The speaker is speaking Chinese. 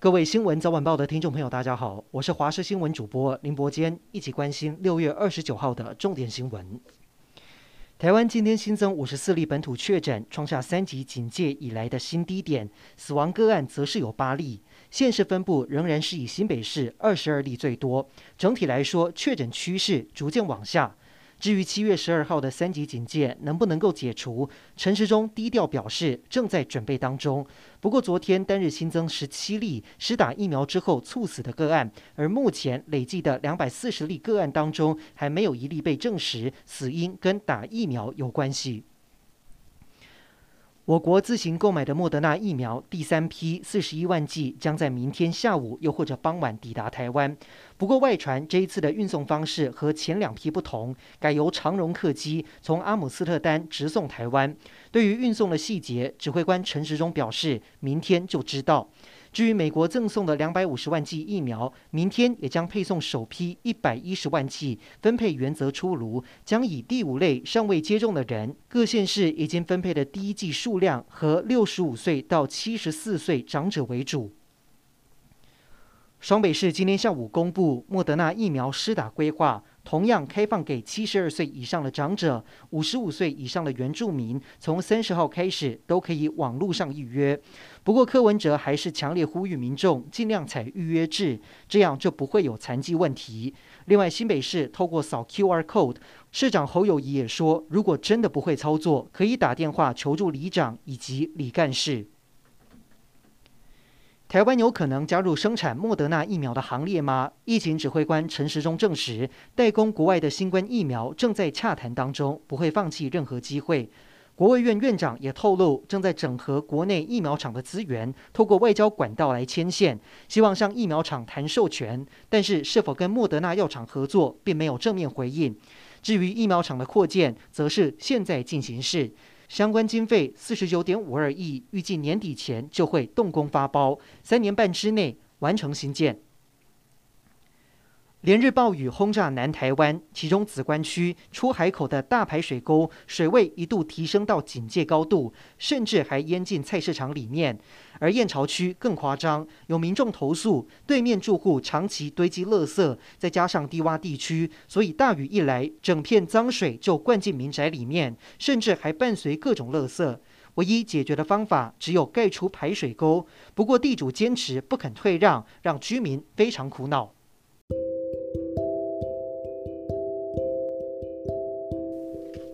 各位新闻早晚报的听众朋友，大家好，我是华视新闻主播林伯坚，一起关心六月二十九号的重点新闻。台湾今天新增五十四例本土确诊，创下三级警戒以来的新低点，死亡个案则是有八例，县市分布仍然是以新北市二十二例最多。整体来说，确诊趋势逐渐往下。至于七月十二号的三级警戒能不能够解除，陈时中低调表示正在准备当中。不过昨天单日新增十七例施打疫苗之后猝死的个案，而目前累计的两百四十例个案当中，还没有一例被证实死因跟打疫苗有关系。我国自行购买的莫德纳疫苗第三批四十一万剂将在明天下午又或者傍晚抵达台湾。不过外传这一次的运送方式和前两批不同，改由长荣客机从阿姆斯特丹直送台湾。对于运送的细节，指挥官陈时中表示，明天就知道。至于美国赠送的两百五十万剂疫苗，明天也将配送首批一百一十万剂，分配原则出炉，将以第五类尚未接种的人，各县市已经分配的第一剂数量和六十五岁到七十四岁长者为主。双北市今天下午公布莫德纳疫苗施打规划。同样开放给七十二岁以上的长者、五十五岁以上的原住民，从三十号开始都可以网络上预约。不过柯文哲还是强烈呼吁民众尽量采预约制，这样就不会有残疾问题。另外，新北市透过扫 QR code，市长侯友宜也说，如果真的不会操作，可以打电话求助里长以及里干事。台湾有可能加入生产莫德纳疫苗的行列吗？疫情指挥官陈时中证实，代工国外的新冠疫苗正在洽谈当中，不会放弃任何机会。国卫院院长也透露，正在整合国内疫苗厂的资源，透过外交管道来牵线，希望向疫苗厂谈授权。但是，是否跟莫德纳药厂合作，并没有正面回应。至于疫苗厂的扩建，则是现在进行式。相关经费四十九点五二亿，预计年底前就会动工发包，三年半之内完成新建。连日暴雨轰炸南台湾，其中梓官区出海口的大排水沟水位一度提升到警戒高度，甚至还淹进菜市场里面。而燕巢区更夸张，有民众投诉对面住户长期堆积垃圾，再加上低洼地区，所以大雨一来，整片脏水就灌进民宅里面，甚至还伴随各种垃圾。唯一解决的方法只有盖出排水沟，不过地主坚持不肯退让，让居民非常苦恼。